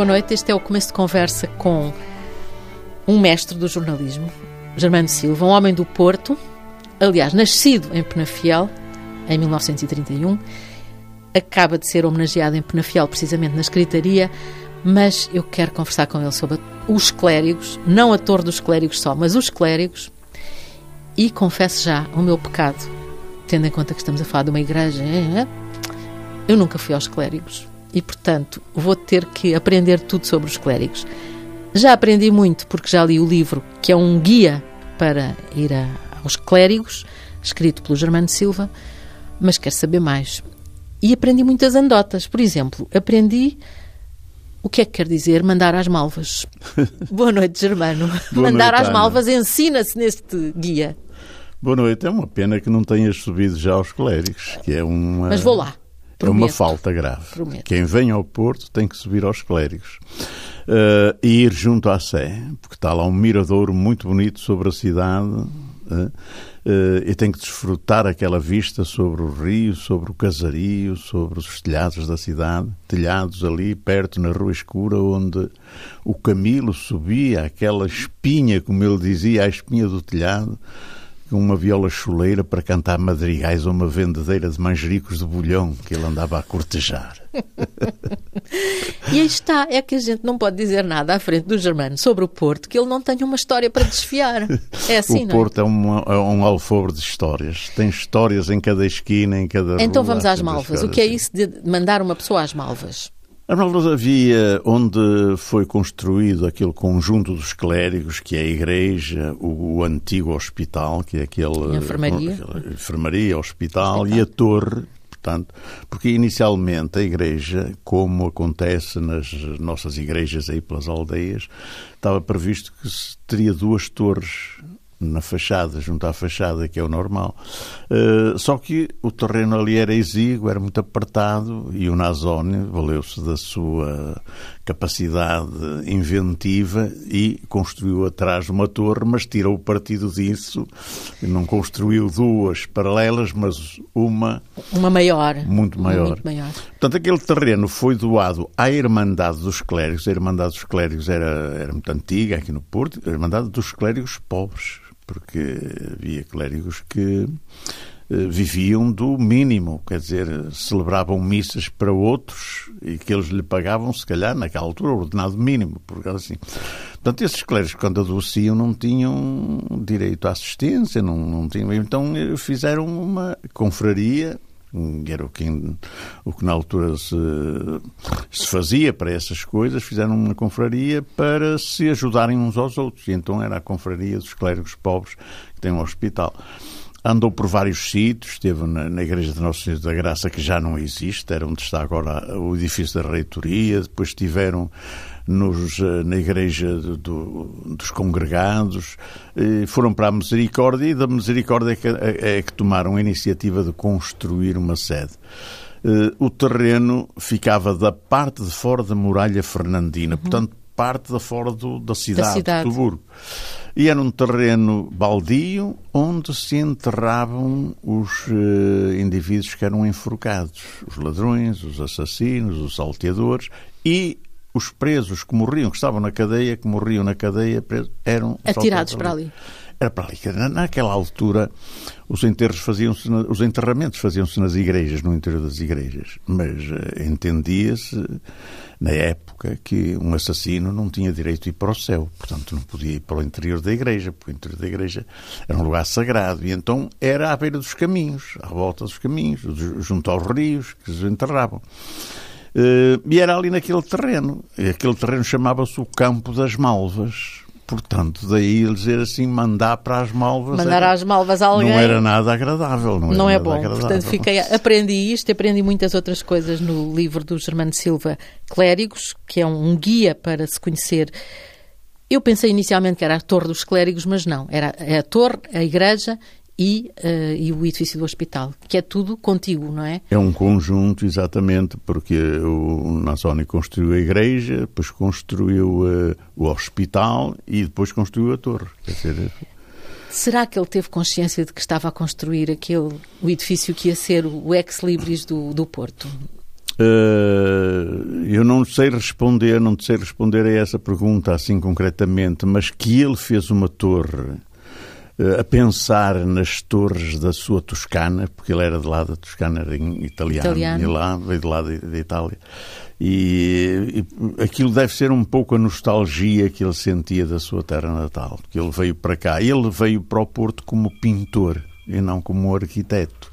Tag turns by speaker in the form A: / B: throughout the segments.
A: Boa noite, este é o começo de conversa com um mestre do jornalismo, Germano Silva, um homem do Porto, aliás, nascido em Penafiel, em 1931, acaba de ser homenageado em Penafiel, precisamente na escritaria, mas eu quero conversar com ele sobre os clérigos, não a torre dos clérigos só, mas os clérigos, e confesso já o meu pecado, tendo em conta que estamos a falar de uma igreja, é, eu nunca fui aos clérigos e, portanto, vou ter que aprender tudo sobre os clérigos. Já aprendi muito porque já li o livro, que é um guia para ir a, aos clérigos, escrito pelo Germano Silva, mas quero saber mais. E aprendi muitas anedotas. Por exemplo, aprendi o que é que quer dizer mandar às malvas. Boa noite, Germano.
B: Boa
A: mandar
B: noite,
A: às malvas ensina-se neste guia.
B: Boa noite. É uma pena que não tenhas subido já aos clérigos, que é uma.
A: Mas vou lá.
B: É uma
A: prometo.
B: falta grave.
A: Prometo.
B: Quem vem ao Porto tem que subir aos clérigos. Eh, e ir junto à Sé, porque está lá um miradouro muito bonito sobre a cidade. eh, e tem que desfrutar aquela vista sobre o rio, sobre o casario, sobre os telhados da cidade, telhados ali perto na rua escura, onde o Camilo subia aquela espinha, como ele dizia, a espinha do telhado, uma viola chuleira para cantar madrigais a uma vendedeira de manjericos de bolhão que ele andava a cortejar.
A: E aí está, é que a gente não pode dizer nada à frente do Germano sobre o Porto que ele não tenha uma história para desfiar. É assim,
B: o
A: não é?
B: Porto é, uma- é um alfobre de histórias. Tem histórias em cada esquina, em cada
A: Então
B: rua,
A: vamos às malvas. O que é isso de mandar uma pessoa às malvas?
B: Malvas havia onde foi construído aquele conjunto dos clérigos, que é a igreja, o, o antigo hospital, que é aquele...
A: A enfermaria.
B: enfermaria, hospital, e a torre, portanto, porque inicialmente a igreja, como acontece nas nossas igrejas aí pelas aldeias, estava previsto que se teria duas torres na fachada, junto à fachada, que é o normal. Eh, só que o terreno ali era exíguo, era muito apertado e o Nazone valeu-se da sua capacidade inventiva e construiu atrás uma torre, mas tirou partido disso e não construiu duas paralelas, mas uma
A: Uma maior.
B: muito maior.
A: Muito maior.
B: Portanto, aquele terreno foi doado à Irmandade dos Clérigos. A Irmandade dos Clérigos era, era muito antiga aqui no Porto. A Irmandade dos Clérigos pobres, porque havia clérigos que eh, viviam do mínimo, quer dizer, celebravam missas para outros e que eles lhe pagavam, se calhar, naquela altura, ordenado mínimo, por causa assim. Portanto, esses clérigos, quando adoeciam, não tinham direito à assistência, não, não tinham. Então, eh, fizeram uma confraria era o que, o que na altura se, se fazia para essas coisas, fizeram uma confraria para se ajudarem uns aos outros. E então era a confraria dos clérigos pobres que tem um hospital. Andou por vários sítios, esteve na, na Igreja de Nosso Senhor da Graça, que já não existe, era onde está agora o edifício da reitoria, depois estiveram nos, eh, na Igreja do- do- dos Congregados, foram para a Misericórdia e da Misericórdia é que, é, é que tomaram a iniciativa de construir uma sede. Eh, o terreno ficava da parte de fora da muralha fernandina, portanto, parte da fora do- da cidade,
A: cidade.
B: do Burgo. E era um terreno baldio onde se enterravam os eh, indivíduos que eram enforcados, os ladrões, os assassinos, os salteadores e os presos que morriam, que estavam na cadeia, que morriam na cadeia, presos, eram
A: Atirados para ali.
B: Era para ali. que na- Naquela altura, os enterros faziam-se, os enterramentos faziam-se nas igrejas, no interior das igrejas. Mas eh, entendia-se, na época, que um assassino não tinha direito a ir para o céu. Portanto, não podia ir para o interior da igreja, porque o interior da igreja era um lugar sagrado. E então era à beira dos caminhos, à volta dos caminhos, ju- junto aos rios, que se enterravam. Eh, e era ali naquele terreno. E aquele terreno chamava-se o Campo das Malvas. Portanto, daí ele dizer assim, mandar para as malvas.
A: Mandar
B: era-
A: às malvas a alguém.
B: Não era nada agradável. Não,
A: Não é bom.
B: agradável.
A: Portanto, fiquei, aprendi isto e aprendi muitas outras coisas no livro do Germano Silva, Clérigos, que é um guia para se conhecer. Eu pensei inicialmente que era a Torre dos Clérigos, mas não. Era a Torre, a Igreja e, eh, e o edifício do hospital, que é tudo contíguo, não é?
B: É um conjunto, exatamente, porque o Nassoni construiu a igreja, depois construiu eh, o hospital e depois construiu a torre. Dizer,
A: Será que ele teve consciência de que estava a construir aquele, o edifício que ia ser o ex-libris do, do Porto?
B: Uh, eu não sei responder, não sei responder a essa pergunta assim concretamente, mas que ele fez uma torre uh, a pensar nas torres da sua Toscana, porque ele era de lá da Toscana, era italiano, italiano. e lá veio de lá da Itália. E, e, aquilo deve ser um pouco a nostalgia que ele sentia da sua terra natal, que ele veio para cá. Ele veio para o Porto como pintor e não como arquiteto.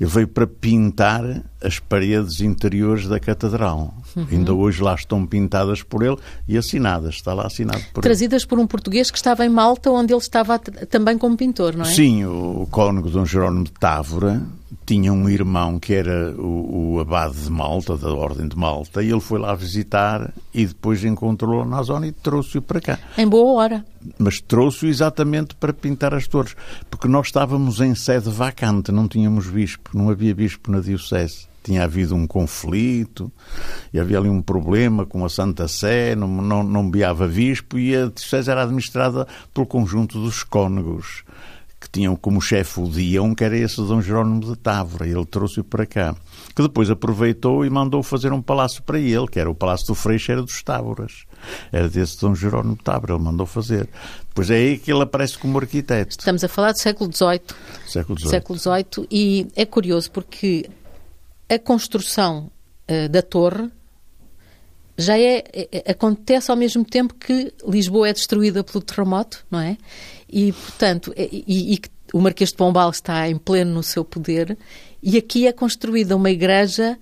B: Ele veio para pintar as paredes interiores da catedral. Uhum. Ainda hoje lá estão pintadas por ele e assinadas. Está lá assinado por
A: Trazidas ele. por um português que estava em Malta, onde ele estava também como pintor, não é?
B: Sim, o cônego Dom Jerónimo de Távora tinha um irmão que era o, o abade de Malta, da Ordem de Malta, e ele foi lá visitar e depois encontrou-o na zona e trouxe-o para cá.
A: Em boa hora.
B: Mas trouxe-o exatamente para pintar as torres, porque nós estávamos em sede vacante, não tínhamos bispo, não havia bispo na Diocese tinha havido um conflito e havia ali um problema com a Santa Sé, não, não, não beava bispo e a diocese era administrada pelo conjunto dos cônegos que tinham como chefe o Dião, que era esse Dom Jerónimo de Távora, e ele trouxe-o para cá. Que depois aproveitou e mandou fazer um palácio para ele, que era o Palácio do Freixo, era dos Távoras. Era desse Dom Jerónimo de Távora, ele mandou fazer. Depois é aí que ele aparece como arquiteto.
A: Estamos a falar do século XVIII.
B: Século XVIII.
A: Século XVIII, e é curioso porque a construção uh, da torre já é, é, é, acontece ao mesmo tempo que Lisboa é destruída pelo terremoto, não é? E, portanto, é, e, e o Marquês de Pombal está em pleno no seu poder, e aqui é construída uma igreja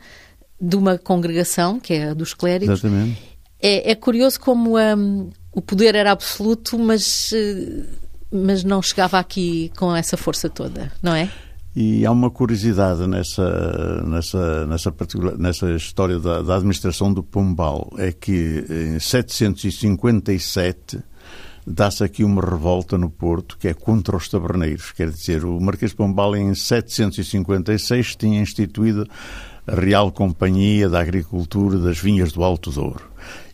A: de uma congregação, que é a dos clérigos.
B: Exatamente.
A: É, é curioso como um, o poder era absoluto, mas, eh, mas não chegava aqui com essa força toda, não é?
B: E há uma curiosidade nessa, nessa, nessa, nessa história da, da administração do Pombal, é que em 757 dá-se aqui uma revolta no Porto que é contra os taberneiros. Quer dizer, o Marquês de Pombal em 756 tinha instituído a Real Companhia da Agricultura das Vinhas do Alto Douro.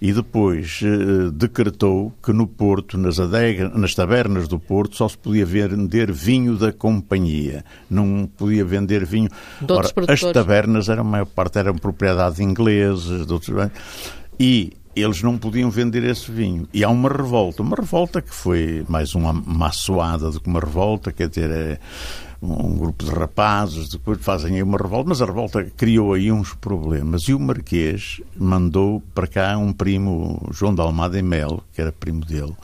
B: E depois eh, decretou que no Porto, nas, adega, nas tabernas do Porto, só se podia vender vinho da companhia. Não podia vender vinho.
A: Ora,
B: as tabernas, eram, a maior parte eram propriedade de ingleses, de outros... E eles não podiam vender esse vinho. E há uma revolta, uma revolta que foi mais uma maçoada do que uma revolta, quer dizer, é um grupo de rapazes, depois fazem aí uma revolta, mas a revolta criou aí uns problemas. E o Marquês mandou para cá um primo, João de Almada e Melo, que era primo dele,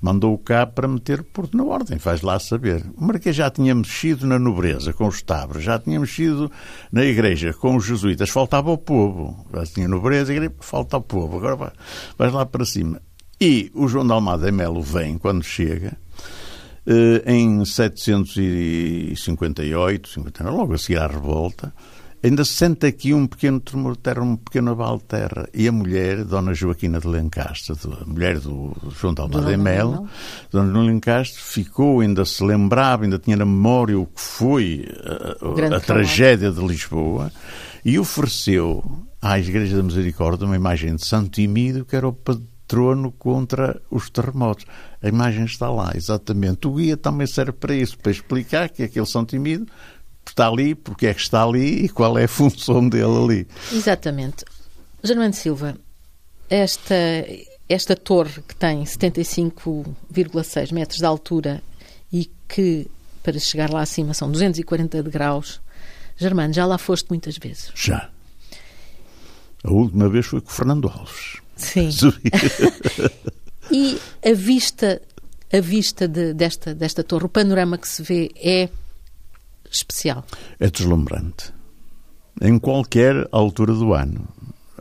B: mandou-o cá para meter Porto na ordem, faz lá saber. O Marquês já tinha mexido na nobreza com os tabres, já tinha mexido na igreja com os jesuítas, faltava o povo. Já tinha nobreza, igreja, falta o povo, agora vai, vai lá para cima. E o João de Almada e Melo vem, quando chega, em 758, 59, logo a seguir à revolta, ainda se sente aqui um pequeno tremor de terra, um pequeno abalo de terra. E a mulher, Dona Joaquina de Lencastre, a mulher do João de Almada Melo, Dona de Lencastre, ficou, ainda se lembrava, ainda tinha na memória o que foi a, a, a tragédia de Lisboa, e ofereceu à Igreja da Misericórdia uma imagem de Santo Timídio, que era o trono contra os terremotos. A imagem está lá, exatamente. O guia também serve para isso, para explicar que aquele São Timido está ali, porque é que está ali e qual é a função dele ali.
A: Exatamente. Germano Silva, esta, esta torre que tem 75,6 metros de altura e que para chegar lá acima são 240 graus, Germano, já lá foste muitas vezes?
B: Já. A última vez foi com o Fernando Alves.
A: Sim. e a vista, a vista de, desta, desta torre, o panorama que se vê é especial.
B: É deslumbrante. Em qualquer altura do ano.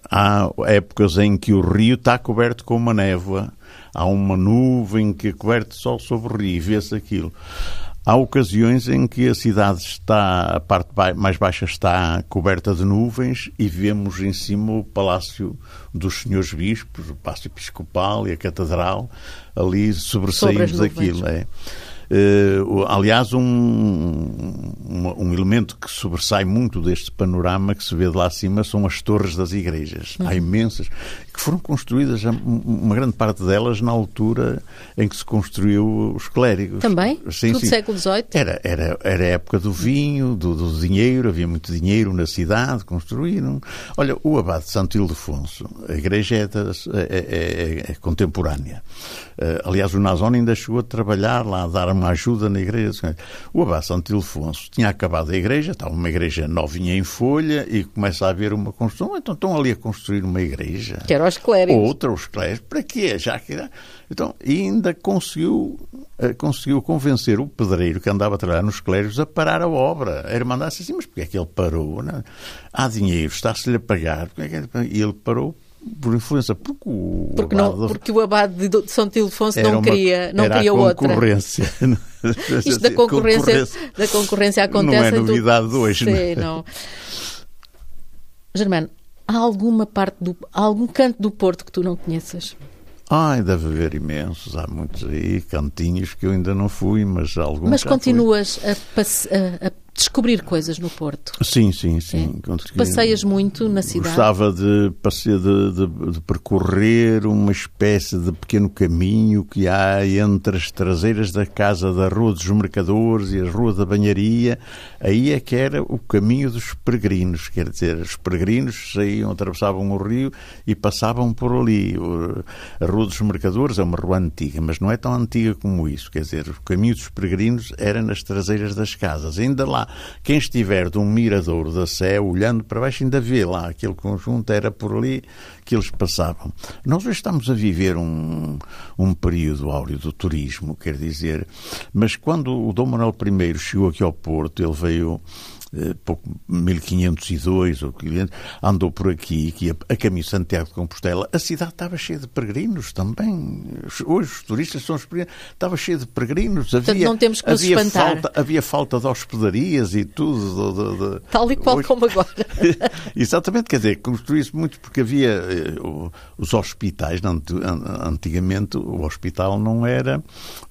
B: Há épocas em que o rio está coberto com uma névoa, há uma nuvem que coberta só sobre o rio e vê-se aquilo. Há ocasiões em que a cidade está, a parte mais baixa está coberta de nuvens e vemos em cima o Palácio dos Senhores Bispos, o Palácio Episcopal e a Catedral, ali sobressaímos daquilo. É. Uh, aliás, um, um, um, elemento que sobressai muito deste panorama que se vê de lá acima são as torres das igrejas. Hum. Há imensas, que foram construídas, uma grande parte delas, na altura em que se construiu os clérigos.
A: Também?
B: Sim,
A: Tudo
B: sim.
A: século XVIII?
B: Era, era, era a época do vinho, do, do, dinheiro, havia muito dinheiro na cidade, construíram. Olha, o Abade de Santo Ildefonso, a igreja é, é, é, é contemporânea. Uh, aliás, o Nazón ainda chegou a trabalhar lá, a dar uma ajuda na igreja. O Abade de Santo Ildefonso tinha acabado a igreja, estava uma igreja novinha em folha e começa a haver uma construção. Então estão ali a construir uma igreja.
A: Que era os clérigos.
B: Outra, os clérigos. Para quê? Já que Então, ainda conseguiu, uh, conseguiu convencer o pedreiro que andava a trabalhar nos clérigos a parar a obra. A irmã disse assim, mas porquê é que ele parou? Não? Há dinheiro, está-se-lhe a pagar. É que... E ele parou por influência, porque o
A: porque,
B: abade,
A: não, porque o abade de São Tilfonso não queria, não queria outra.
B: concorrência.
A: Isto da concorrência, concorrência, da concorrência acontece
B: não é novidade
A: do...
B: de hoje.
A: Sim, não. não. Germano, há alguma parte do, há algum canto do Porto que tu não conheças?
B: Ai, deve haver imensos, há muitos aí, cantinhos que eu ainda não fui, mas alguns.
A: Mas continuas a, a, a, descobrir coisas no Porto.
B: Sim, sim, sim.
A: É. Passeias muito na cidade?
B: Gostava de, de, de, de, percorrer uma espécie de pequeno caminho que há entre as traseiras da casa da Rua dos Mercadores e a Rua da Banharia. Aí é que era o caminho dos peregrinos, quer dizer, os peregrinos saíam, atravessavam o rio e passavam por ali. A Rua dos Mercadores é uma rua antiga, mas não é tão antiga como isso. Quer dizer, o caminho dos peregrinos era nas traseiras das casas. Ainda lá quem estiver de um mirador da Sé, olhando para baixo, ainda vê lá aquele conjunto, era por ali que eles passavam. Nós hoje estamos a viver um, um período áureo do turismo, quer dizer, mas quando o Dom Manuel I chegou aqui ao Porto, ele veio pouco 1502 ou 500, andou por aqui, que a caminho de Santiago de Compostela, a cidade estava cheia de peregrinos também. Hoje os turistas são os peregrinos, estava cheia de peregrinos.
A: Portanto,
B: havia,
A: não temos que nos
B: havia
A: espantar.
B: Falta, havia falta de hospedarias e tudo. De, de, de...
A: Tal e qual
B: Hoje...
A: como agora.
B: Exatamente, quer dizer, construiu-se muito porque havia eh, os hospitais, antigamente o hospital não era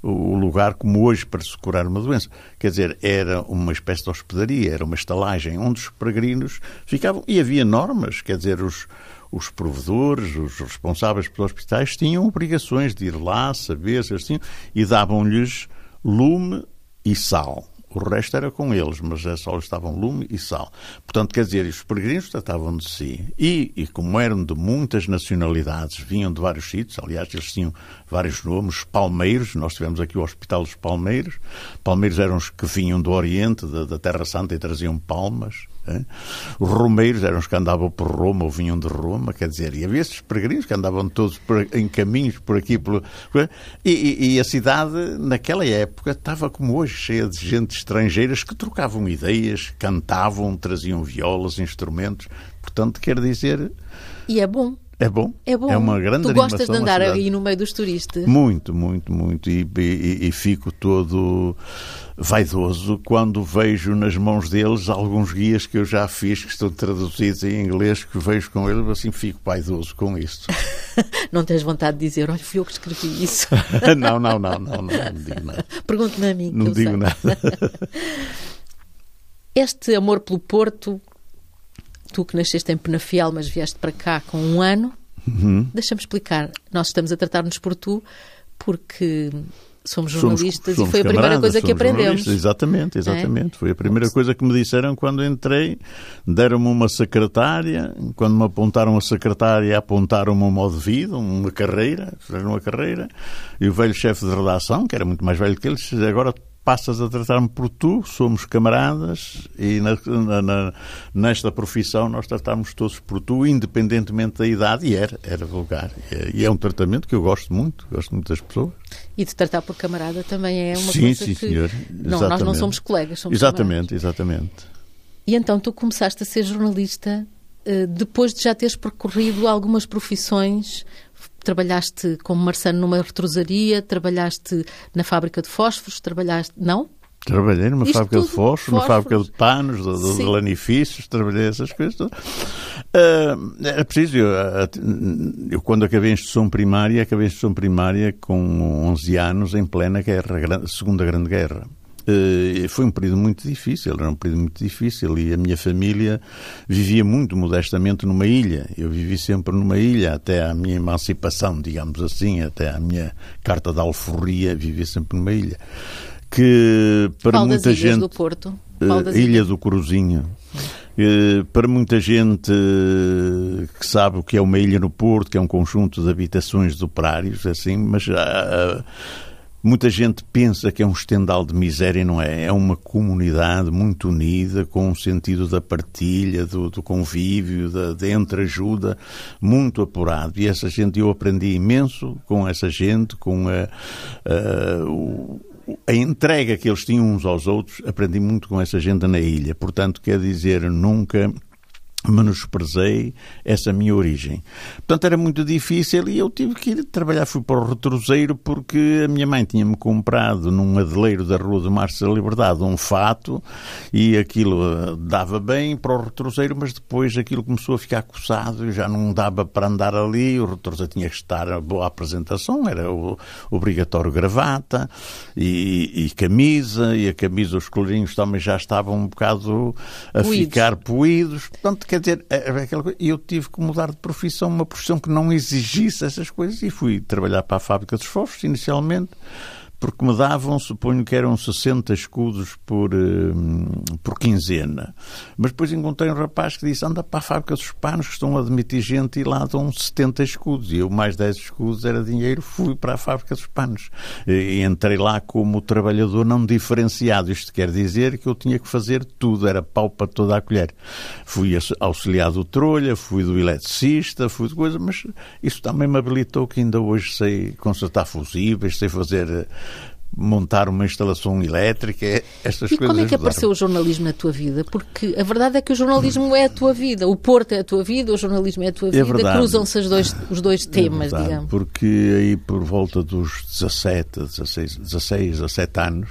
B: o lugar como hoje para se curar uma doença. Quer dizer, era uma espécie de hospedaria, era uma estalagem onde os peregrinos ficavam. E havia normas, quer dizer, os, os provedores, os responsáveis pelos hospitais tinham obrigações de ir lá, saber e davam-lhes lume e sal. O resto era com eles, mas é só estavam lume e sal. Portanto, quer dizer, os peregrinos tratavam de si. E, e, como eram de muitas nacionalidades, vinham de vários sítios, aliás, eles tinham vários nomes, palmeiros, nós tivemos aqui o Hospital dos Palmeiros. Palmeiros eram os que vinham do Oriente, da, da Terra Santa, e traziam palmas. Os romeiros eram os que andavam por Roma ou vinham de Roma, quer dizer, e havia esses peregrinos que andavam todos por, em caminhos por aqui. Por, e, e, e, a cidade, naquela época, estava como hoje, cheia de gente estrangeiras que trocavam ideias, cantavam, traziam violas, instrumentos. Portanto, quer dizer.
A: E é bom.
B: É bom.
A: É bom.
B: É uma grande
A: Tu gostas de andar aí no meio dos turistas?
B: Muito, muito, muito. E, e, e, fico todo vaidoso quando vejo nas mãos deles alguns guias que eu já fiz, que estão traduzidos em inglês, que vejo com eles, assim fico vaidoso com isto.
A: não tens vontade de dizer, olha, fui eu que escrevi isso.
B: não, não, não, não, não, não digo nada.
A: Pergunte-me a mim.
B: Não digo
A: sei.
B: nada.
A: Este amor pelo Porto tu que nasceste em Penafiel, mas vieste para cá com um ano,
B: uhum.
A: deixa-me explicar. Nós estamos a tratar-nos por tu porque somos jornalistas
B: somos, somos
A: e foi a primeira coisa que aprendemos.
B: Exatamente, exatamente. É? Foi a primeira coisa que me disseram quando entrei. Deram-me uma secretária. Quando me apontaram a secretária, apontaram-me um modo de vida, uma carreira, fizeram uma carreira. E o velho chefe de redação, que era muito mais velho que eles, agora passas a tratar-me por tu, somos camaradas e na, na, nesta profissão nós tratamos todos por tu, independentemente da idade, e era, era vulgar. E é um tratamento que eu gosto muito, gosto muito das pessoas.
A: E de tratar por camarada também é uma
B: sim,
A: coisa
B: sim,
A: que...
B: senhor.
A: Não, nós não somos colegas, somos
B: Exatamente,
A: camaradas.
B: exatamente.
A: E então tu começaste a ser jornalista depois de já teres percorrido algumas profissões trabalhaste como marçano numa retrosaria, trabalhaste na fábrica de fósforos, trabalhaste. Não?
B: Trabalhei numa
A: Isto
B: fábrica de fósforos, numa fábrica de panos, de, de, lanifícios, trabalhei essas coisas todas. Uh, era preciso, eu, eu, quando acabei a instrução primária, acabei a instrução primária com 11 anos em plena guerra, Segunda Grande Guerra. Uh, foi um período muito difícil, era um período muito difícil e a minha família vivia muito modestamente numa ilha. Eu vivi sempre numa ilha até à minha emancipação, digamos assim, até à minha carta de alforria, vivi sempre numa ilha. Que para
A: Qual
B: muita
A: das ilhas
B: gente.
A: do Porto?
B: Uh, ilha do Corozinho. Uh, para muita gente que sabe o que é uma ilha no Porto, que é um conjunto de habitações de operários, assim, mas muita gente pensa que é um estendal de miséria, não é? É uma comunidade muito unida, com um sentido da partilha, do, do convívio, da, da entreajuda, muito apurado. E essa gente, eu aprendi imenso com essa gente, com a, a, a entrega que eles tinham uns aos outros, aprendi muito com essa gente na ilha. Portanto, quer dizer, nunca menosprezei essa minha origem. Portanto, era muito difícil e eu tive que ir trabalhar. Fui para o retroseiro porque a minha mãe tinha-me comprado num adeleiro da Rua do Março da Liberdade um fato e aquilo eh, dava bem para o retroseiro, mas depois aquilo começou a ficar coçado e já não dava para andar ali. O retroseiro tinha que estar a boa apresentação, era obrigatório gravata e, e camisa, e a camisa, os colorinhos também já estavam um bocado a
A: Puídos.
B: ficar poídos. Portanto, quer dizer, é, é aquela coisa, eu tive que mudar de profissão, uma profissão que não exigisse essas coisas, e fui trabalhar para a fábrica dos fofos, inicialmente, porque me davam, suponho que eram 60 escudos por, por quinzena. Mas depois encontrei um rapaz que disse: anda para a fábrica dos panos, que estão a admitir gente, e lá dão 70 escudos. E eu, mais 10 escudos, era dinheiro, fui para a fábrica dos panos. E entrei lá como trabalhador não diferenciado. Isto quer dizer que eu tinha que fazer tudo, era pau para toda a colher. Fui auxiliar do trolha, fui do eletricista, fui de coisa, mas isso também me habilitou que ainda hoje sei consertar fusíveis, sei fazer montar uma instalação elétrica, estas
A: e
B: coisas.
A: como é que
B: ajudaram.
A: apareceu o jornalismo na tua vida? Porque a verdade é que o jornalismo é a tua vida, o Porto é a tua vida, o jornalismo é a tua vida,
B: verdade.
A: cruzam-se os dois, os dois temas,
B: É verdade,
A: digamos.
B: Porque aí por volta dos 17, 16, 16 17 anos,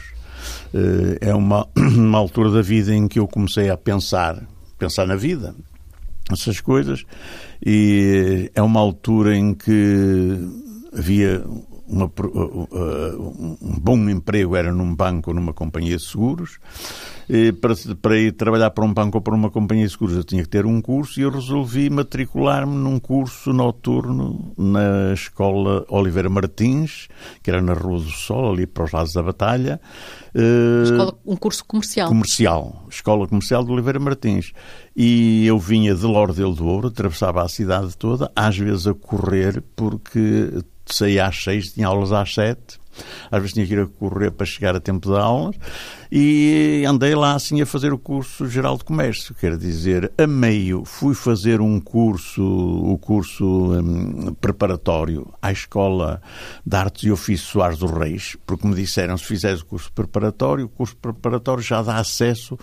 B: eh, é uma, uma altura da vida em que eu comecei a pensar, pensar na vida, essas coisas, e é uma altura em que havia uma, uh, um bom emprego era num banco ou numa companhia de seguros. E para, para ir trabalhar para um banco ou para uma companhia de seguros eu tinha que ter um curso e eu resolvi matricular-me num curso noturno na escola Oliveira Martins, que era na Rua do Sol, ali para os lados da Batalha.
A: Escola, um curso comercial.
B: Comercial. Escola Comercial de Oliveira Martins. E eu vinha de Lordelo do Ouro, atravessava a cidade toda, às vezes a correr, porque saía às seis, tinha aulas às sete, às vezes tinha que ir a correr para chegar a tempo de aulas, e andei lá assim a fazer o curso geral de comércio, quer dizer, a meio fui fazer um curso, o curso um, preparatório à Escola de Artes e Ofícios Soares dos Reis, porque me disseram, se fizeres o curso preparatório, o curso preparatório já dá acesso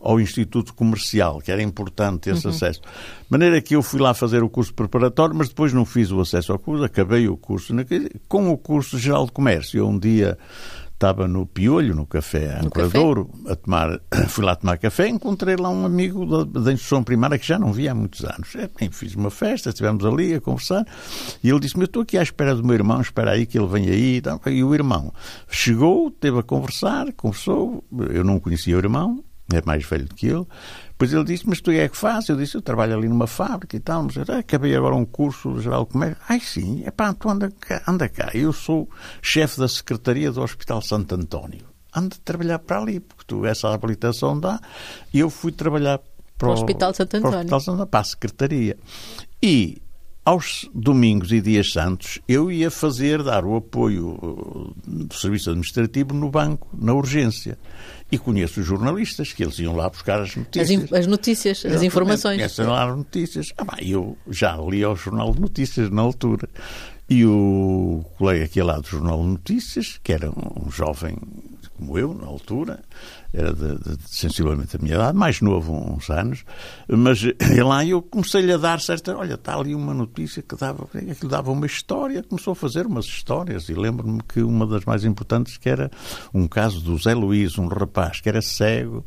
B: ao Instituto Comercial, que era importante esse uhum. acesso. De maneira que eu fui lá fazer o curso preparatório, mas depois não fiz o acesso ao curso, acabei o curso com o curso geral de comércio. Eu um dia estava no Piolho, no café Ancoradouro, a tomar, fui lá tomar café, encontrei lá um amigo da, da instrução primária que já não via há muitos anos. É, fiz uma festa, estivemos ali a conversar, e ele disse-me, eu estou aqui à espera do meu irmão, espera aí que ele venha aí. E o irmão chegou, teve a conversar, conversou, eu não conhecia o irmão, é mais velho do que ele. Depois ele disse, mas tu é que fazes? Eu disse, eu trabalho ali numa fábrica e tal. Mas eu, acabei agora um curso de geral comércio. Ai sim, é pá, tu anda cá, anda cá. Eu sou chefe da Secretaria do Hospital Santo António. Anda a trabalhar para ali, porque tu essa habilitação dá. E eu fui trabalhar
A: para, o Hospital Santo António.
B: Para, o Hospital Santo, para a Secretaria. E aos domingos e dias santos, eu ia fazer, dar o apoio do serviço administrativo no banco, na urgência. E conheço os jornalistas, que eles iam lá buscar as notícias.
A: As, as notícias, as informações.
B: Conhecem lá as notícias. Ah, bem, eu já li ao Jornal de Notícias na altura. E o colega ia lá do Jornal de Notícias, que era um jovem como eu, na altura, era de, de, sensivelmente a minha idade, mais novo uns anos, mas lá eu comecei-lhe a dar certa. Olha, está ali uma notícia que dava, que dava uma história, começou a fazer umas histórias, e lembro-me que uma das mais importantes que era um caso do Zé Luís, um rapaz que era cego,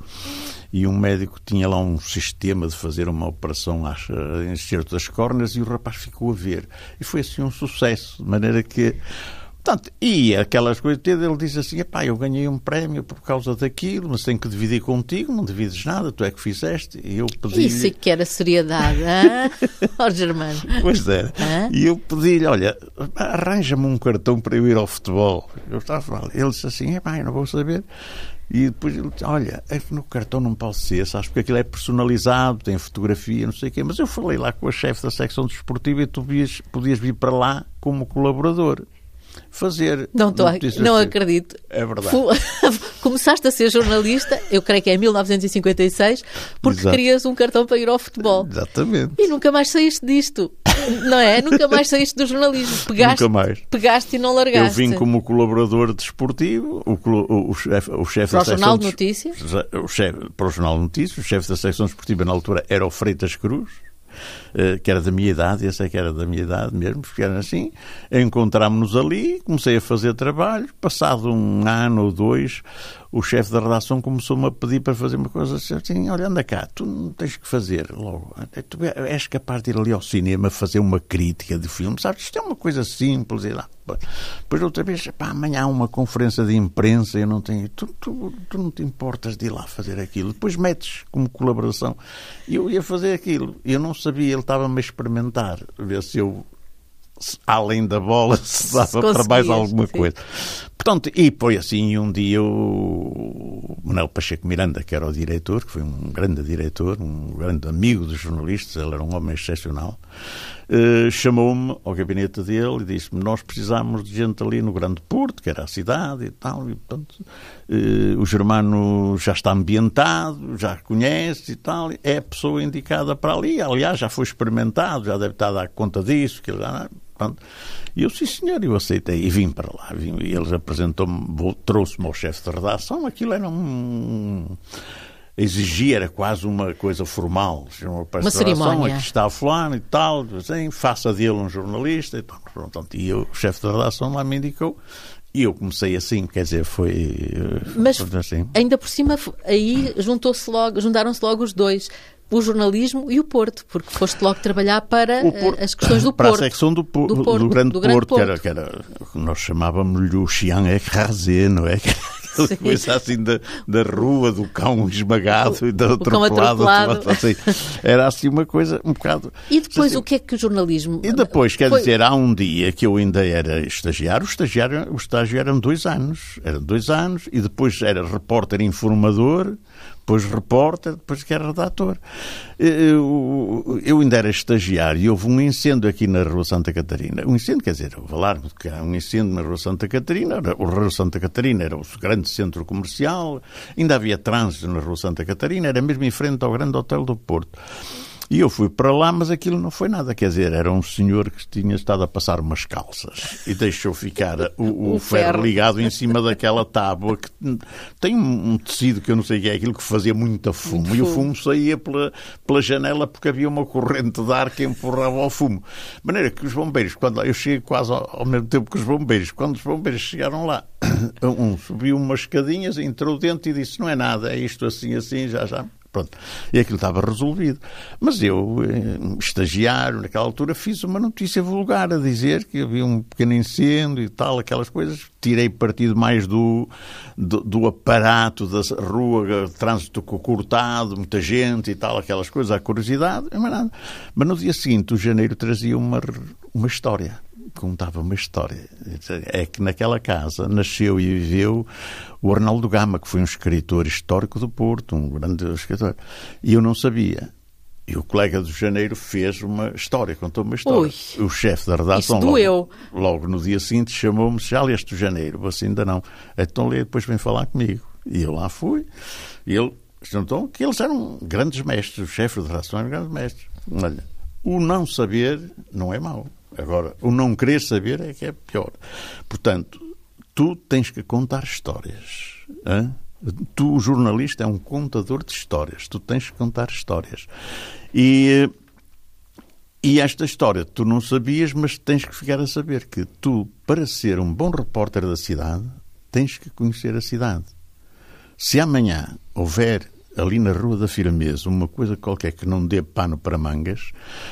B: e um médico tinha lá um sistema de fazer uma operação às, em enxerto das córneas, e o rapaz ficou a ver. E foi assim um sucesso, de maneira que Portanto, e aquelas coisas, ele diz assim: pá, eu ganhei um prémio por causa daquilo, mas tenho que dividir contigo, não divides nada, tu é que fizeste. E eu pedi.
A: Isso é que era seriedade, ó Germano.
B: Pois era.
A: Hã?
B: E eu pedi-lhe: olha, arranja-me um cartão para eu ir ao futebol. Eu estava. Ele disse assim: é pá, eu não vou saber. E depois ele disse, olha, é que no cartão não pode ser, sabes, porque aquilo é personalizado, tem fotografia, não sei o quê. Mas eu falei lá com a chefe da secção desportiva e tu podias, podias vir para lá como colaborador fazer.
A: Não, tô, não acredito.
B: É verdade.
A: Começaste a ser jornalista, eu creio que é em 1956, porque Exato. querias um cartão para ir ao futebol.
B: Exatamente.
A: E nunca mais saíste disto. Não é? Nunca mais saíste do jornalismo. Pegaste,
B: nunca mais.
A: Pegaste e não largaste.
B: Eu vim como colaborador desportivo, o, o, o chefe o chef
A: para
B: da
A: o Jornal de Notícias?
B: O chefe, para o Jornal de Notícias, o chefe da secção desportiva na altura era o Freitas Cruz. Eh, que era da minha idade, esse é que era da minha idade mesmo, era assim. Encontrámos-nos ali, comecei a fazer trabalho. Passado um ano ou dois, o chefe da redação começou-me a pedir para fazer uma coisa assim: olha, anda cá, tu não tens que fazer logo. Tu és capaz de ir ali ao cinema fazer uma crítica de filme, sabes? Isto é uma coisa simples. E lá. Depois outra vez, pá, amanhã há uma conferência de imprensa, eu não tenho. Tu, tu, tu não te importas de ir lá fazer aquilo. Depois metes como colaboração. Eu ia fazer aquilo. Eu não sabia, ele estava-me a experimentar, ver se eu, além da bola, se dava para mais alguma sim. coisa. Portanto, e foi assim, um dia o Manuel Pacheco Miranda, que era o diretor, que foi um grande diretor, um grande amigo dos jornalistas, ele era um homem excepcional, eh, chamou-me ao gabinete dele e disse-me, nós precisamos de gente ali no Grande Porto, que era a cidade e tal, e portanto, eh, o Germano já está ambientado, já conhece e tal, é a pessoa indicada para ali, aliás, já foi experimentado, já deve estar a dar conta disso, que ele já e eu, sim senhor, eu aceitei e vim para lá. Vim, e eles apresentou-me, trouxe-me ao chefe de redação, aquilo era um exigia, era quase uma coisa formal.
A: Uma, uma cerimónia.
B: Aqui está fulano e tal, assim, faça dele um jornalista. E, pronto, e eu, o chefe da redação lá me indicou. E eu comecei assim, quer dizer, foi.
A: Mas assim. ainda por cima, aí juntou-se logo, juntaram-se logo os dois o jornalismo e o Porto, porque foste logo trabalhar para Porto, as questões do
B: para
A: Porto.
B: Para a secção do, do, Porto, do Grande, do grande Porto, Porto, Que, era, que era, nós chamávamos-lhe o Chiang Ecrasé, não é? Aquela coisa assim da, da rua, do cão esmagado e do atropelado. Assim, era assim uma coisa um bocado.
A: E depois
B: assim,
A: o que é que o jornalismo.
B: E depois, quer Foi... dizer, há um dia que eu ainda era estagiário, o estagiário, o estágio eram dois anos. Eram dois anos, e depois era repórter informador depois repórter, depois que era redator. Eu, eu ainda era estagiário e houve um incêndio aqui na Rua Santa Catarina. Um incêndio, quer dizer, houve alarme, porque há um incêndio na Rua Santa Catarina. O Rua Santa Catarina era o grande centro comercial, ainda havia trânsito na Rua Santa Catarina, era mesmo em frente ao grande hotel do Porto. E eu fui para lá, mas aquilo não foi nada. Quer dizer, era um senhor que tinha estado a passar umas calças e deixou ficar o, o, ferro, ligado em cima daquela tábua que tem um tecido que eu não sei o que é, aquilo que fazia muita fumo. Muito e o fumo saía pela, pela janela porque havia uma corrente de ar que empurrava o fumo. De maneira que os bombeiros, quando eu cheguei quase ao, ao mesmo tempo que os bombeiros, quando os bombeiros chegaram lá, um subiu umas escadinhas, entrou dentro e disse: Não é nada, é isto assim, assim, já, já. Pronto. E aquilo estava resolvido. Mas eu, eh, estagiário, naquela altura, fiz uma notícia vulgar a dizer que havia um pequeno incêndio e tal, aquelas coisas. Tirei partido mais do, do, do aparato da rua, trânsito cortado, muita gente e tal, aquelas coisas, a curiosidade, mas nada. Mas no dia seguinte, o janeiro trazia uma, uma história contava uma história. É que naquela casa nasceu e viveu o Arnaldo Gama, que foi um escritor histórico do Porto, um grande escritor. E eu não sabia. E o colega do Janeiro fez uma história, contou uma história. Ui, o chefe da redação, logo, logo, no dia seguinte, chamou-me: Já leste o Janeiro? Você ainda não. Então lê, depois vem falar comigo. E eu lá fui. E ele juntou que eles eram grandes mestres, o chefe da redação era um grande mestre. Olha, o não saber não é mau. Agora, o não querer saber é que é pior. Portanto, tu tens que contar histórias. Hein? Tu, o jornalista, é um contador de histórias. Tu tens que contar histórias. E, e esta história tu não sabias, mas tens que ficar a saber que tu, para ser um bom repórter da cidade, tens que conhecer a cidade. Se amanhã houver ali na Rua da Firmeza, uma coisa qualquer que não dê pano para mangas,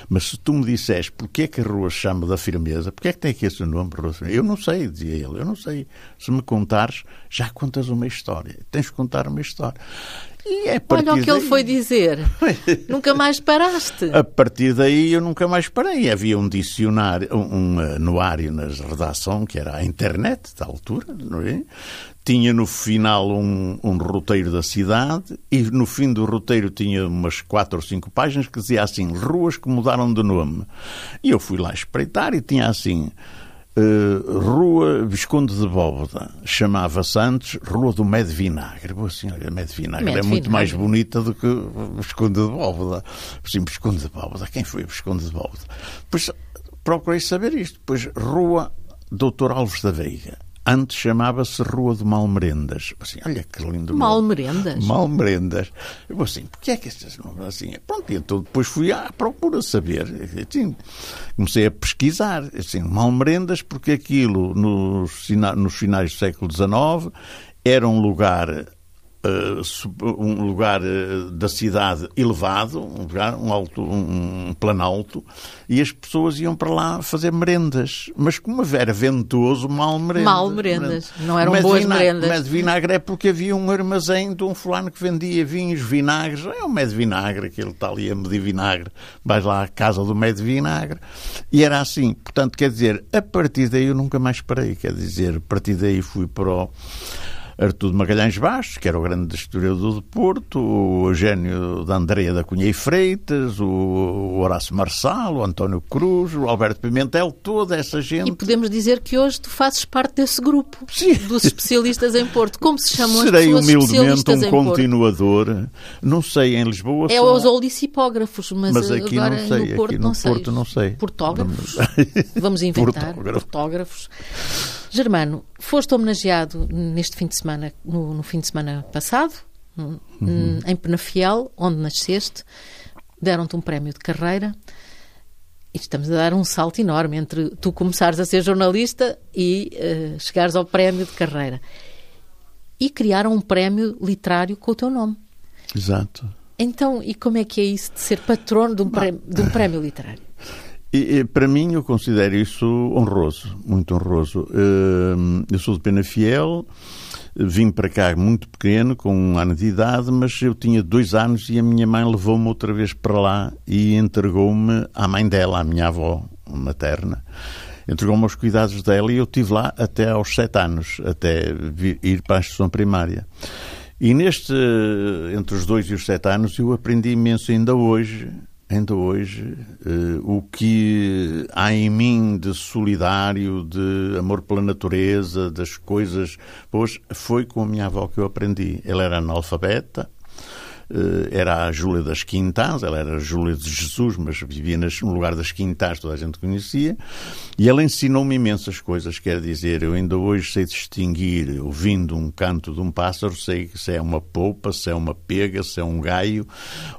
B: mas se tu me disseres porque é que a rua chama da Firmeza, porque é que tem aqui esse nome, eu não sei, dizia ele, eu não sei. Se me contares, já contas uma história. Tens de contar uma história.
A: E é Olha o que daí... ele foi dizer. nunca mais paraste.
B: A partir daí eu nunca mais parei. Havia um dicionário, um, um anuário na redação, que era a internet da altura, não é? Tinha no final um, um roteiro da cidade e no fim do roteiro tinha umas quatro ou cinco páginas que dizia assim, ruas que mudaram de nome. E eu fui lá espreitar e tinha assim Uh, Rua Visconde de Bóveda, chamava-se antes Rua do Med Vinagre. Boa senhora, Med Vinagre é muito Vinagre. mais bonita do que Visconde de Bóveda. Sim, Visconde de Bóveda. Quem foi Visconde de Bóveda? Pois procurei saber isto. Pois Rua Doutor Alves da Veiga. Antes chamava-se Rua de Malmerendas. Assim, olha que lindo
A: Malmerendas?
B: Malmerendas. Eu assim, porquê é que estas nomes assim? Pronto, então depois fui à procura saber. Assim, comecei a pesquisar. Assim, Malmerendas, porque aquilo nos, nos finais do século XIX era um lugar um lugar uh, da cidade elevado, um lugar, um alto, um, planalto, e as pessoas iam para lá fazer merendas. Mas como era ventoso, mal merendas.
A: Mal merendas. Não eram mas boas vinagre, merendas.
B: Mas vinagre é porque havia um armazém de um fulano que vendia vinhos, vinagres. É um médio vinagre, aquele está ali a medir vinagre. Vais lá à casa do médio vinagre. E era assim. Portanto, quer dizer, a partir daí eu nunca mais parei. Quer dizer, a partir daí fui para o Artur de Magalhães Bastos, que era o grande historiador de Porto, o Eugênio da Andreia da Cunha e Freitas, o Horácio Marçal, o António Cruz, o Alberto Pimentel, toda essa gente.
A: E podemos dizer que hoje tu fazes parte desse grupo Sim. dos especialistas em Porto. Como se chamam
B: Serei
A: as
B: pessoas humildemente um continuador. Porto? Não sei, em Lisboa...
A: É são... os olicipógrafos, mas,
B: mas aqui
A: agora
B: não sei,
A: no Porto,
B: aqui no
A: não,
B: Porto
A: sei.
B: não sei.
A: Portógrafos? Vamos inventar. Portógrafos. Germano, foste homenageado neste fim de semana, no, no fim de semana passado, uhum. em Penafiel, onde nasceste. Deram-te um prémio de carreira. E estamos a dar um salto enorme entre tu começares a ser jornalista e uh, chegares ao prémio de carreira. E criaram um prémio literário com o teu nome.
B: Exato.
A: Então, e como é que é isso de ser patrono de um prémio, de um prémio literário?
B: E, e, para mim, eu considero isso honroso, muito honroso. Hum, eu sou de Pena Fiel, vim para cá muito pequeno, com um ano de idade, mas eu tinha dois anos e a minha mãe levou-me outra vez para lá e entregou-me à mãe dela, à minha avó materna. Entregou-me aos cuidados dela e eu estive lá até aos sete anos, até vir, ir para a instrução primária. E neste, entre os dois e os sete anos, eu aprendi imenso ainda hoje ainda hoje, uh, o que há em mim de solidário, de amor pela natureza, das coisas boas, foi com a minha avó que eu aprendi. Ela era analfabeta, eh, era a Júlia das Quintas, ela era a Júlia de Jesus, mas vivia no lugar das Quintas, toda a gente conhecia, e ela ensinou-me imensas coisas, quer dizer, eu ainda hoje sei distinguir, ouvindo um canto de um pássaro, sei se é uma polpa, se é uma pega, se é um gaio,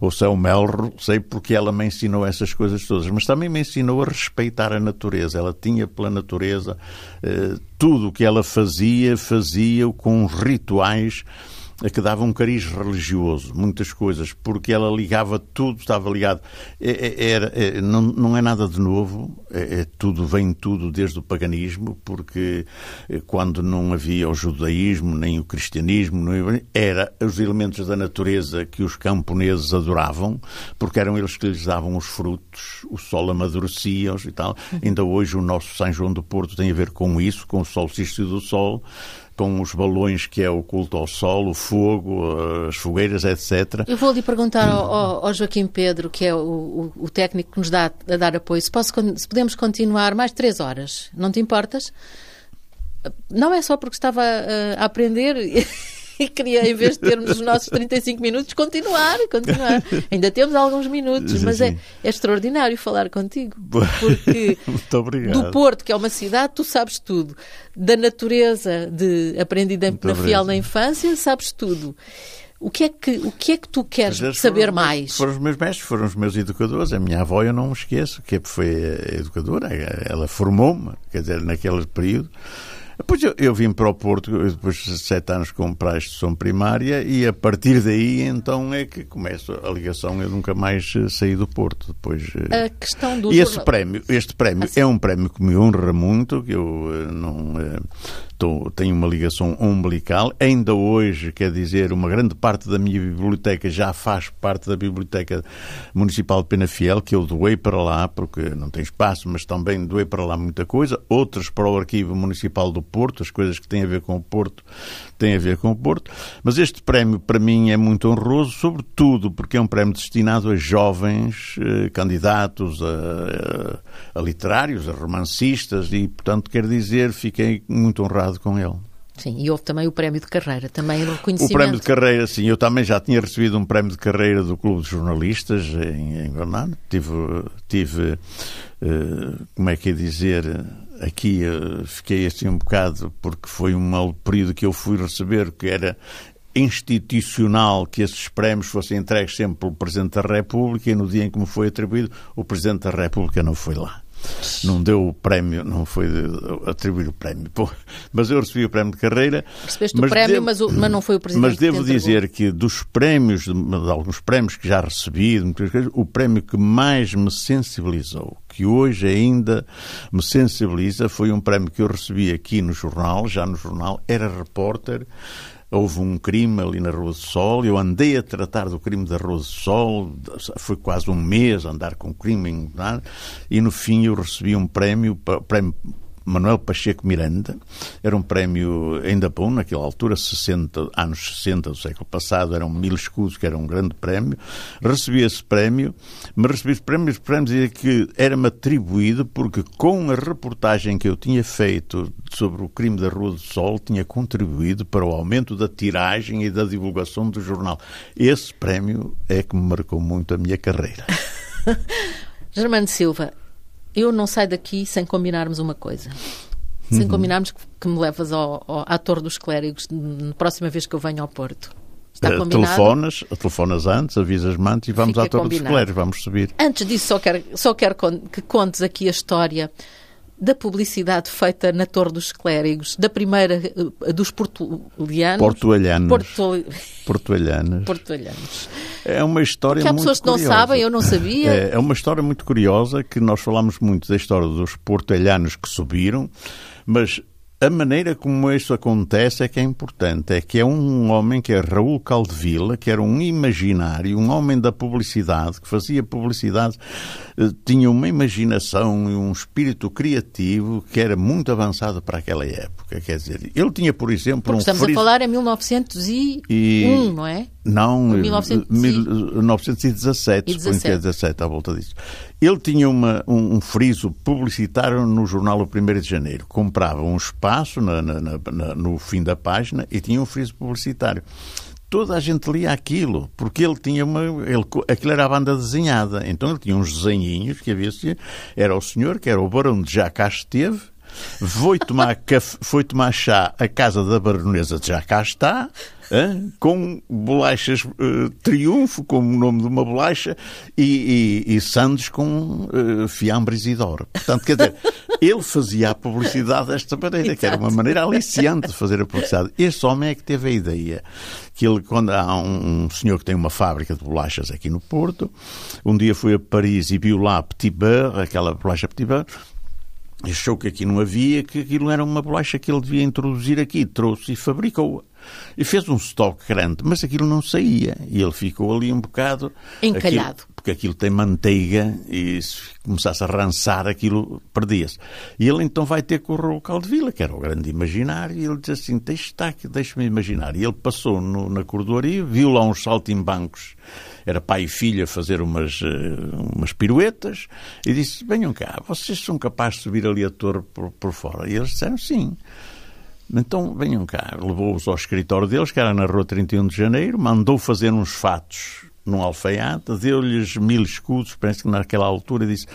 B: ou se é um melro, sei porque ela me ensinou essas coisas todas, mas também me ensinou a respeitar a natureza, ela tinha pela natureza eh, tudo o que ela fazia, fazia com rituais que dava um cariz religioso, muitas coisas, porque ela ligava tudo, estava ligado. É, é, é, não, não é nada de novo, é, é, tudo vem tudo desde o paganismo, porque é, quando não havia o judaísmo, nem o cristianismo, não era os elementos da natureza que os camponeses adoravam, porque eram eles que lhes davam os frutos, o sol amadurecia-os e tal. Ainda hoje o nosso São João do Porto tem a ver com isso, com o solstício do sol, com os balões que é o culto ao sol, o fogo, as fogueiras, etc.
A: Eu vou lhe perguntar ao, ao, Joaquim Pedro, que é o, o, técnico que nos dá a dar apoio, se, posso, se podemos continuar mais três horas. Não te importas? Não é só porque estava a, a aprender e queria, em vez de termos os nossos 35 minutos, continuar, continuar. Ainda temos alguns minutos, sim, mas é, é, extraordinário falar contigo. Porque do Porto, que é uma cidade, tu sabes tudo. Da natureza de aprendida em Penafiel na infância, sabes tudo. O que é que, o que, é que tu queres saber
B: foram,
A: mais?
B: Foram os meus mestres, foram os meus educadores. A minha avó eu não me esqueço, que foi educadora, ela formou-me, quer dizer, naquele período. Depois eu, eu, vim para o Porto, depois de sete anos com para a instrução primária, e a partir daí então é que começa a ligação. Eu nunca mais eh, saí do Porto. Depois,
A: eh, a questão do
B: e esse prémio, este prémio assim. é um prémio que me honra muito, que eu não tô, tenho uma ligação umbilical. Ainda hoje, quer dizer, uma grande parte da minha biblioteca já faz parte da Biblioteca Municipal de Penafiel, que eu doei para lá, porque não tem espaço, mas também doei para lá muita coisa. Outras para o Arquivo Municipal do Porto, as coisas que têm a ver com o Porto, têm a ver com o Porto. Mas este prémio, para mim, é muito honroso, sobretudo porque é um prémio destinado a jovens eh, candidatos, a, a, a literários, a romancistas, e, portanto, quer dizer, fiquei muito honrado com ele.
A: Sim, e houve também o prémio de carreira, também o reconhecimento.
B: O prémio de carreira, sim, eu também já tinha recebido um prémio de carreira do Clube de Jornalistas em, em Granada. Tive, tive uh, como é que é dizer, aqui uh, fiquei assim um bocado, porque foi um período que eu fui receber, que era institucional que esses prémios fossem entregues sempre pelo Presidente da República e no dia em que me foi atribuído, o Presidente da República não foi lá não deu o prémio, não foi atribuir o prémio. Pô, mas eu recebi o prémio de carreira.
A: Recebeste o prémio, devo, mas, o, mas, não foi o presidente.
B: Mas devo dizer que dos prémios, de, de alguns prémios que já recebi, muitas coisas, o prémio que mais me sensibilizou, que hoje ainda me sensibiliza, foi um prémio que eu recebi aqui no jornal, já no jornal, era repórter houve um crime ali na Rua do Sol, eu andei a tratar do crime da Rua do Sol, foi quase um mês andar com o crime, e no fim eu recebi um prémio, prémio Manuel Pacheco Miranda, era um prémio ainda bom, naquela altura, 60, anos 60 do século passado, eram mil escudos, que era um grande prémio. Recebi esse prémio, mas recebi esse prémio, esse prémio dizia que era-me atribuído porque com a reportagem que eu tinha feito sobre o crime da Rua do Sol, tinha contribuído para o aumento da tiragem e da divulgação do jornal. Esse prémio é que me marcou muito a minha carreira.
A: Germano Silva, eu não saio daqui sem combinarmos uma coisa. Sem uhum. combinarmos que me levas ao, ao, à Torre dos Clérigos na próxima vez que eu venho ao Porto. Está uh,
B: telefonas, telefonas antes, avisas-me antes e vamos Fica à Torre combinado. dos Clérigos, vamos subir.
A: Antes disso, só quero, só quero que contes aqui a história da publicidade feita na Torre dos Clérigos, da primeira eh, dos portulianos.
B: Portualhanos.
A: Portu...
B: Portualhanos.
A: Portualhanos.
B: É uma história Porque há
A: pessoas
B: que não
A: sabem, eu não sabia.
B: É, é uma história muito curiosa que nós falamos muito da história dos portualhanos que subiram, mas a maneira como isso acontece é que é importante. É que é um homem que é Raul Caldevila, que era um imaginário, um homem da publicidade, que fazia publicidade, eh, tinha uma imaginação e um espírito criativo que era muito avançado para aquela época. Quer dizer, ele tinha, por exemplo,
A: Porque
B: um
A: estamos
B: friso...
A: a falar em 1901, e... não é?
B: Não, 1917, suponho que é 17 à volta disso. Ele tinha uma, um, um, friso publicitário no jornal O 1 de Janeiro. Comprava um espaço na, na, na, no fim da página e tinha um friso publicitário. Toda a gente lia aquilo, porque ele tinha uma. Ele, aquilo era a banda desenhada. Então ele tinha uns desenhinhos que havia. Era o senhor, que era o barão de cá esteve, foi tomar, café, foi tomar chá à casa da baronesa de hein? com bolachas uh, Triunfo, como o nome de uma bolacha, e, e, e Santos com uh, fiambre Isidoro. Portanto, quer dizer, ele fazia a publicidade desta maneira, Exato. que era uma maneira aliciante de fazer a publicidade. Este homem é que teve a ideia que ele, quando há um, um, senhor que tem uma fábrica de bolachas aqui no Porto, um dia foi a Paris e viu lá Petit Beurre, aquela bolacha Petit Beurre, achou que aqui não havia, que aquilo era uma bolacha que ele devia introduzir aqui, trouxe e fabricou-a. E fez um estoque grande, mas aquilo não saía. E ele ficou ali um bocado.
A: Encalhado.
B: Porque aquilo tem manteiga e se começasse a rançar, aquilo perdia-se. E ele então vai ter com o Raul de Vila, que era o grande imaginário, e ele diz assim: estar, deixa-me imaginar. E ele passou no, na cordoaria, viu lá uns saltimbancos, era pai e filha, fazer umas, uh, umas piruetas, e disse: venham cá, vocês são capazes de subir ali a torre por, por fora? E eles disseram: sim. Então venham cá, levou-os ao escritório deles, que era na rua 31 de Janeiro, mandou fazer uns fatos num alfaiate, deu-lhes mil escudos, penso que naquela altura disse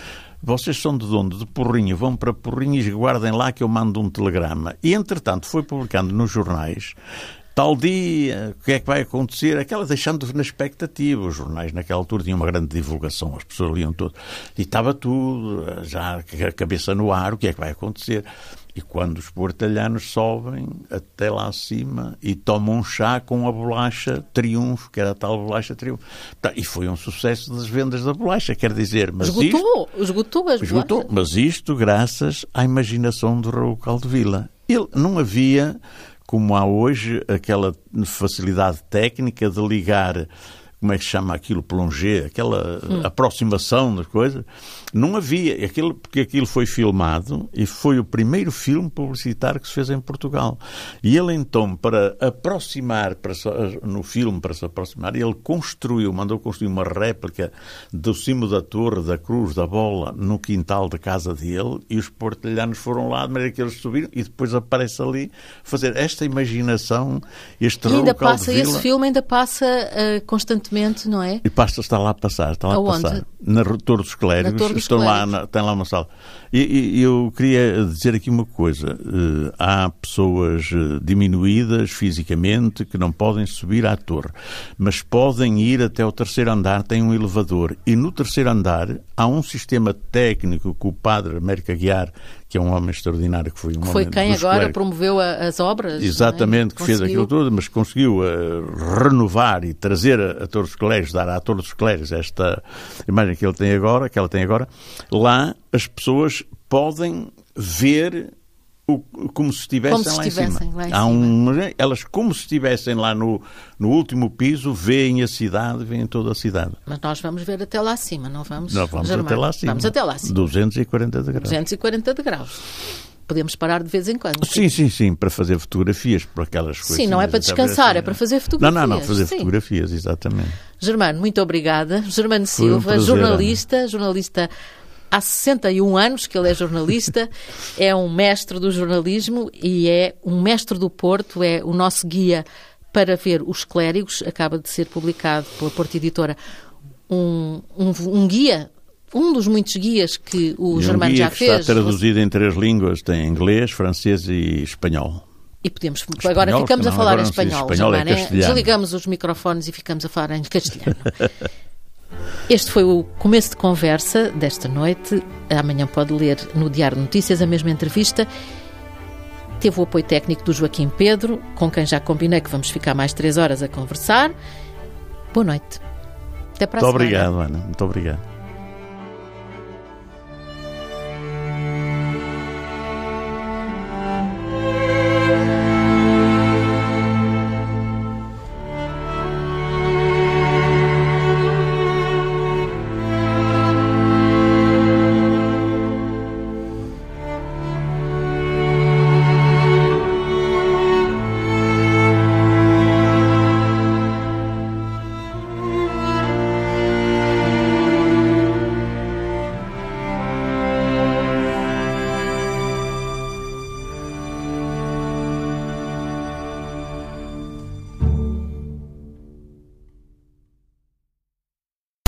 B: vocês são de onde? De Porrinho, vão para Porrinho e guardem lá que eu mando um telegrama. E, entretanto, foi publicando nos jornais tal dia, o que é que vai acontecer? Aquela deixando na expectativa. Os jornais naquela altura tinham uma grande divulgação, as pessoas liam tudo. E estava tudo, já a cabeça no ar, o que é que vai acontecer? E quando os portalhanos sobem até lá acima e tomam um chá com a bolacha Triunfo, que era a tal bolacha Triunfo. Tá, e foi um sucesso das vendas da bolacha, quer dizer...
A: Mas esgotou, isto, esgotou as
B: esgotou, bolachas. Mas isto graças à imaginação do Raul Caldevila. Ele não havia, como há hoje, aquela facilidade técnica de ligar como é que se chama aquilo, plongé, aquela hum. aproximação das coisas, não havia, aquilo, porque aquilo foi filmado e foi o primeiro filme publicitário que se fez em Portugal. E ele então, para aproximar, para, no filme, para se aproximar, ele construiu, mandou construir uma réplica do cimo da torre, da cruz, da bola, no quintal da casa dele, e os portelhanos foram lá, de maneira que eles subiram, e depois aparece ali fazer esta imaginação, este
A: e ainda passa, esse filme ainda passa uh, constantemente, não é?
B: E passa, está lá a passar, está lá Aonde? a passar. Na Torre dos Clérigos, estão lá, na, tem lá uma sala. E, eu queria dizer aqui uma coisa. Uh, há pessoas uh, diminuídas fisicamente que não podem subir à torre, mas podem ir até o terceiro andar, tem um elevador. E no terceiro andar há um sistema técnico que o padre América Guiar, que é um homem extraordinário, que foi um
A: foi
B: homem
A: quem agora promoveu a, as obras.
B: Exatamente, é? que fez aquilo tudo, mas conseguiu uh, renovar e trazer a, a Torre dos Clérigos, dar à Torre dos Clérigos esta imagem que ele tem agora, que ela tem agora. Lá as pessoas podem ver o, como se estivessem, como se lá, estivessem em lá, em cima. Um, elas, como se estivessem lá no, no último piso, veem a cidade, veem toda a cidade.
A: Mas nós vamos ver até lá acima, não vamos?
B: Não, vamos até lá acima.
A: Vamos até lá acima.
B: 240 degraus.
A: 240 degraus. Podemos parar de vez em quando.
B: Sim, sim, sim, para fazer fotografias, por aquelas coisas.
A: Sim, não é para descansar, assim, é para fazer fotografias.
B: Não, não, não, fazer sim. fotografias, exatamente.
A: Germano, muito obrigada. Germano Silva, um jornalista, jornalista há 61 anos que ele é jornalista, é um mestre do jornalismo e é um mestre do Porto, é o nosso guia para ver os clérigos. Acaba de ser publicado pela Porto Editora um, um, um guia um dos muitos guias que o Germano já fez.
B: Está traduzido em três línguas, tem inglês, francês e espanhol.
A: E podemos. Espanhol, agora ficamos a falar em espanhol. espanhol é Germano, é Desligamos os microfones e ficamos a falar em castelhano. Este foi o começo de conversa desta noite. Amanhã pode ler no Diário Notícias a mesma entrevista. Teve o apoio técnico do Joaquim Pedro, com quem já combinei que vamos ficar mais três horas a conversar. Boa noite. Até para a
B: Muito semana. obrigado, Ana. Muito obrigado.